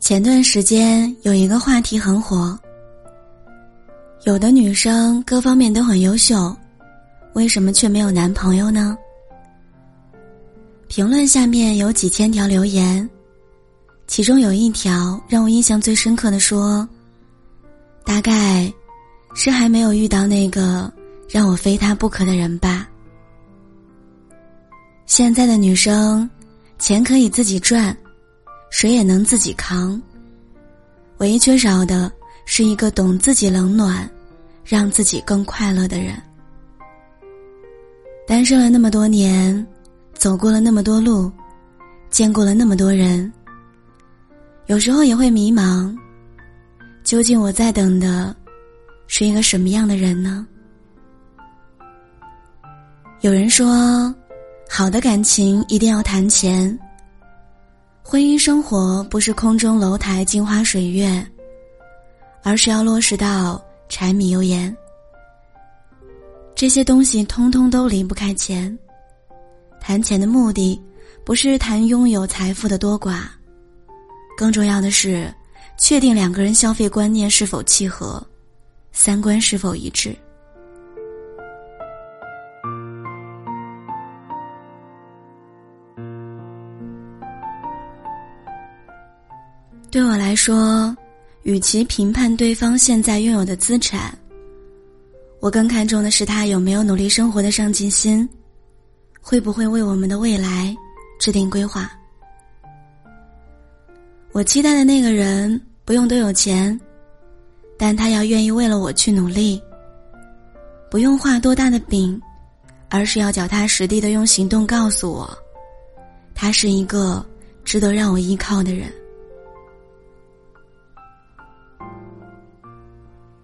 前段时间有一个话题很火，有的女生各方面都很优秀，为什么却没有男朋友呢？评论下面有几千条留言，其中有一条让我印象最深刻的说：“大概，是还没有遇到那个让我非他不可的人吧。”现在的女生，钱可以自己赚。谁也能自己扛，唯一缺少的是一个懂自己冷暖，让自己更快乐的人。单身了那么多年，走过了那么多路，见过了那么多人，有时候也会迷茫，究竟我在等的，是一个什么样的人呢？有人说，好的感情一定要谈钱。婚姻生活不是空中楼台镜花水月，而是要落实到柴米油盐。这些东西通通都离不开钱。谈钱的目的，不是谈拥有财富的多寡，更重要的是，确定两个人消费观念是否契合，三观是否一致。对我来说，与其评判对方现在拥有的资产，我更看重的是他有没有努力生活的上进心，会不会为我们的未来制定规划。我期待的那个人不用多有钱，但他要愿意为了我去努力。不用画多大的饼，而是要脚踏实地的用行动告诉我，他是一个值得让我依靠的人。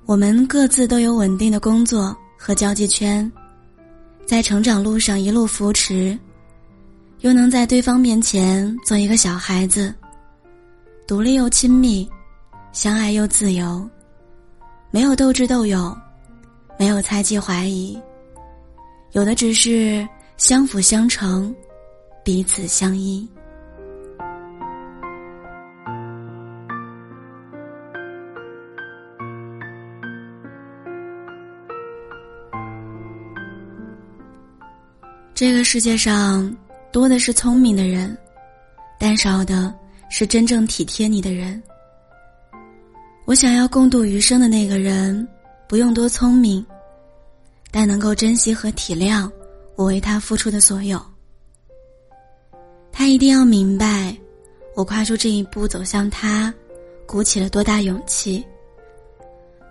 我们各自都有稳定的工作和交际圈，在成长路上一路扶持，又能在对方面前做一个小孩子，独立又亲密，相爱又自由，没有斗智斗勇，没有猜忌怀疑，有的只是相辅相成，彼此相依。这个世界上多的是聪明的人，但少的是真正体贴你的人。我想要共度余生的那个人，不用多聪明，但能够珍惜和体谅我为他付出的所有。他一定要明白，我跨出这一步走向他，鼓起了多大勇气。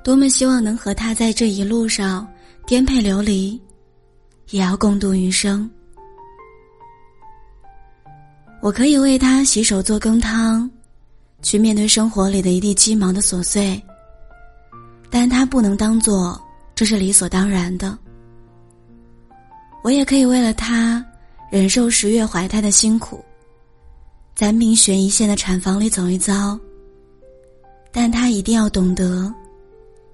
多么希望能和他在这一路上颠沛流离。也要共度余生。我可以为他洗手做羹汤，去面对生活里的一地鸡毛的琐碎，但他不能当做这是理所当然的。我也可以为了他忍受十月怀胎的辛苦，在命悬一线的产房里走一遭，但他一定要懂得，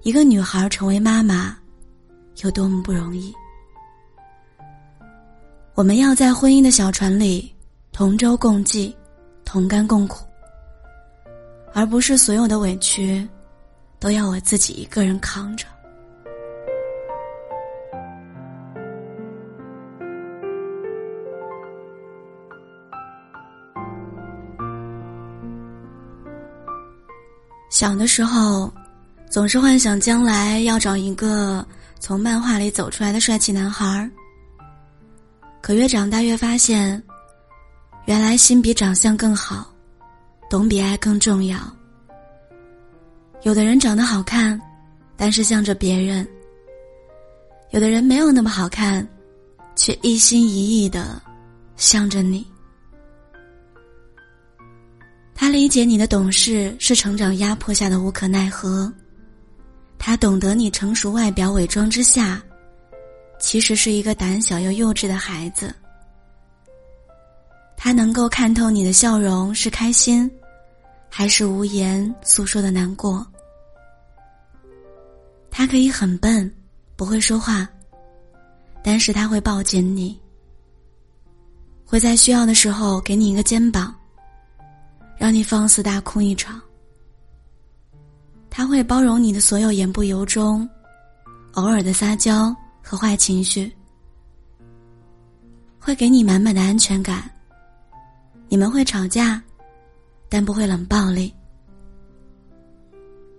一个女孩成为妈妈有多么不容易。我们要在婚姻的小船里同舟共济，同甘共苦，而不是所有的委屈都要我自己一个人扛着。小的时候，总是幻想将来要找一个从漫画里走出来的帅气男孩儿。可越长大越发现，原来心比长相更好，懂比爱更重要。有的人长得好看，但是向着别人；有的人没有那么好看，却一心一意的向着你。他理解你的懂事是成长压迫下的无可奈何，他懂得你成熟外表伪装之下。其实是一个胆小又幼稚的孩子。他能够看透你的笑容是开心，还是无言诉说的难过。他可以很笨，不会说话，但是他会抱紧你，会在需要的时候给你一个肩膀，让你放肆大哭一场。他会包容你的所有言不由衷，偶尔的撒娇和坏情绪，会给你满满的安全感。你们会吵架，但不会冷暴力。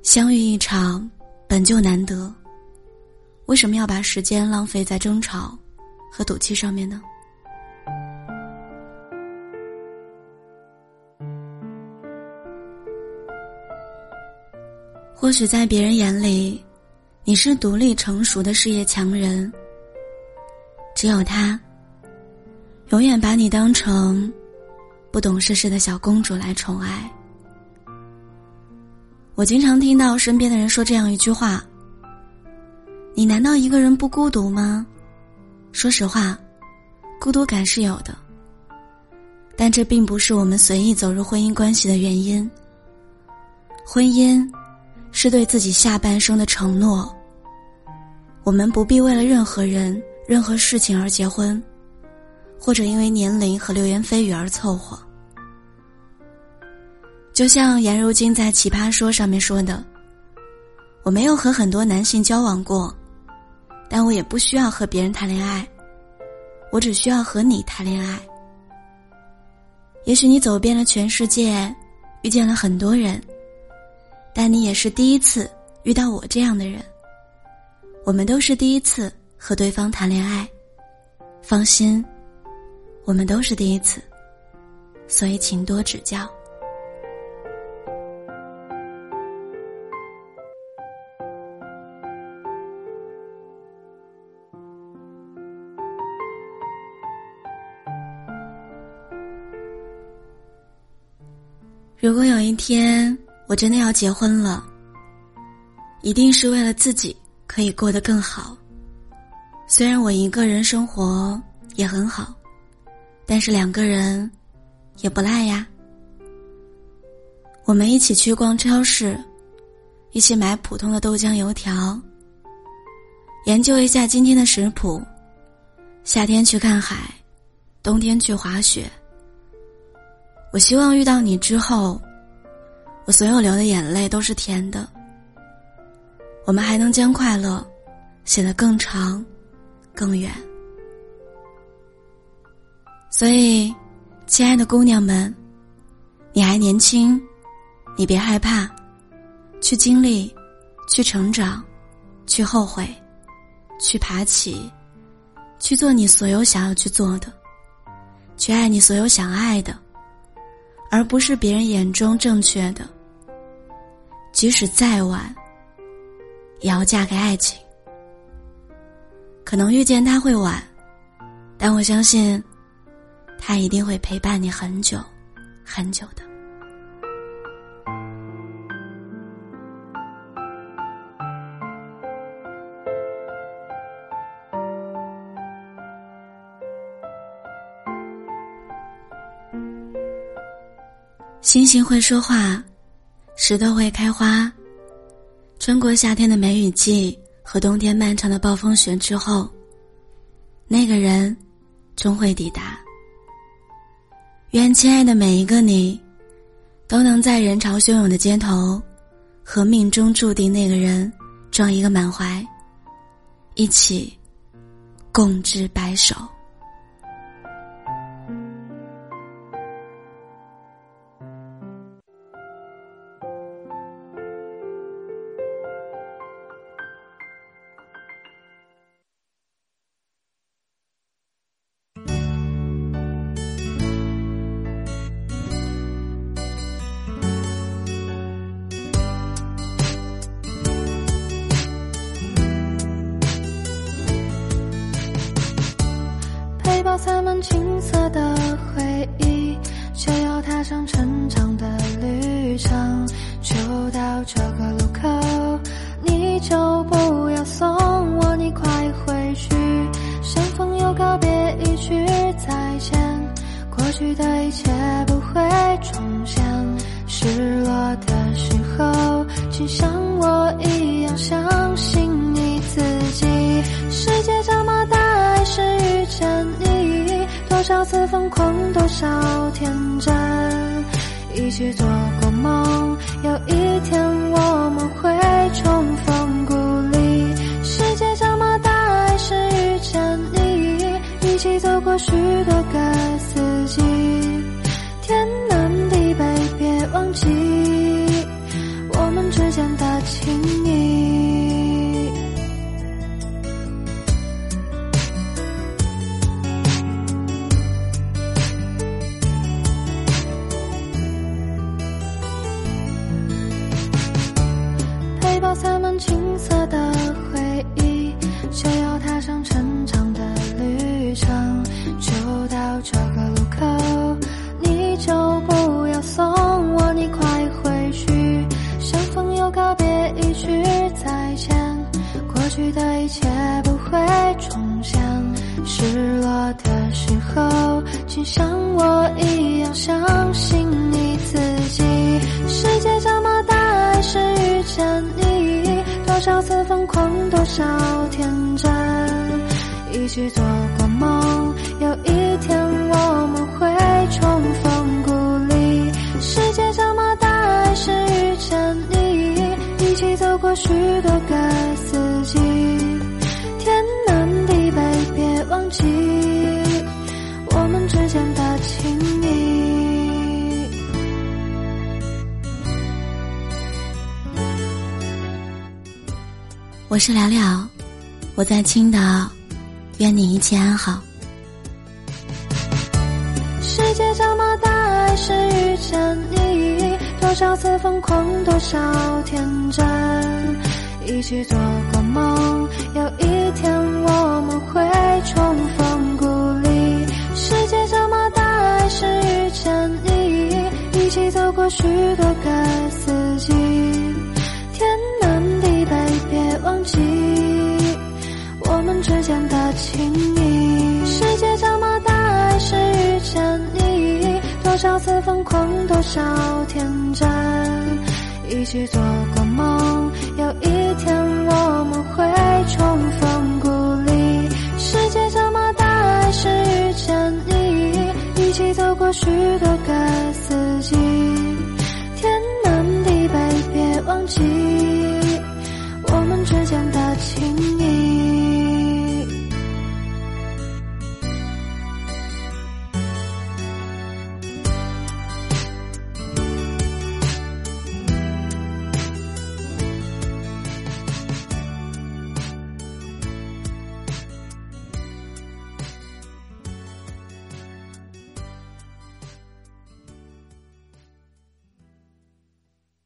相遇一场本就难得，为什么要把时间浪费在争吵和赌气上面呢？或许在别人眼里，你是独立成熟的事业强人。只有他，永远把你当成不懂事事的小公主来宠爱。我经常听到身边的人说这样一句话：“你难道一个人不孤独吗？”说实话，孤独感是有的，但这并不是我们随意走入婚姻关系的原因。婚姻。是对自己下半生的承诺。我们不必为了任何人、任何事情而结婚，或者因为年龄和流言蜚语而凑合。就像颜如晶在《奇葩说》上面说的：“我没有和很多男性交往过，但我也不需要和别人谈恋爱，我只需要和你谈恋爱。也许你走遍了全世界，遇见了很多人。”但你也是第一次遇到我这样的人。我们都是第一次和对方谈恋爱，放心，我们都是第一次，所以请多指教。如果有一天。我真的要结婚了，一定是为了自己可以过得更好。虽然我一个人生活也很好，但是两个人也不赖呀。我们一起去逛超市，一起买普通的豆浆油条，研究一下今天的食谱。夏天去看海，冬天去滑雪。我希望遇到你之后。我所有流的眼泪都是甜的。我们还能将快乐写得更长、更远。所以，亲爱的姑娘们，你还年轻，你别害怕，去经历，去成长，去后悔，去爬起，去做你所有想要去做的，去爱你所有想爱的。而不是别人眼中正确的。即使再晚，也要嫁给爱情。可能遇见他会晚，但我相信，他一定会陪伴你很久，很久的。星星会说话，石头会开花。穿过夏天的梅雨季和冬天漫长的暴风雪之后，那个人终会抵达。愿亲爱的每一个你，都能在人潮汹涌的街头，和命中注定那个人撞一个满怀，一起共执白首。踏上成长的旅程。就到这个路口，你就不要送我，你快回去。相逢又告别，一句再见，过去的一切不会重现。失落的时候，请像我一样相信你自己。世界这么大，还是遇见你。多少次疯狂，多少天真，一起做过梦，有一天我们会重逢故里。世界这么大，还是遇见你，一起走过许多个四季，天多少次疯狂，多少天真，一起做过梦，有一天我们会重逢故里。世界这么大，还是遇见你，一起走过许多个我是了了，我在青岛，愿你一切安好。世界这么大，还是遇见你，多少次疯狂，多少天真，一起做过梦，有一天我们会重逢故里。世界这么大，还是遇见你，一起走过许多个之间的情谊，世界这么大，还是遇见你。多少次疯狂，多少天真，一起做过梦。有一天我们会重逢故里。世界这么大，还是遇见你。一起走过许多个四季，天南地北别忘记，我们之间的情。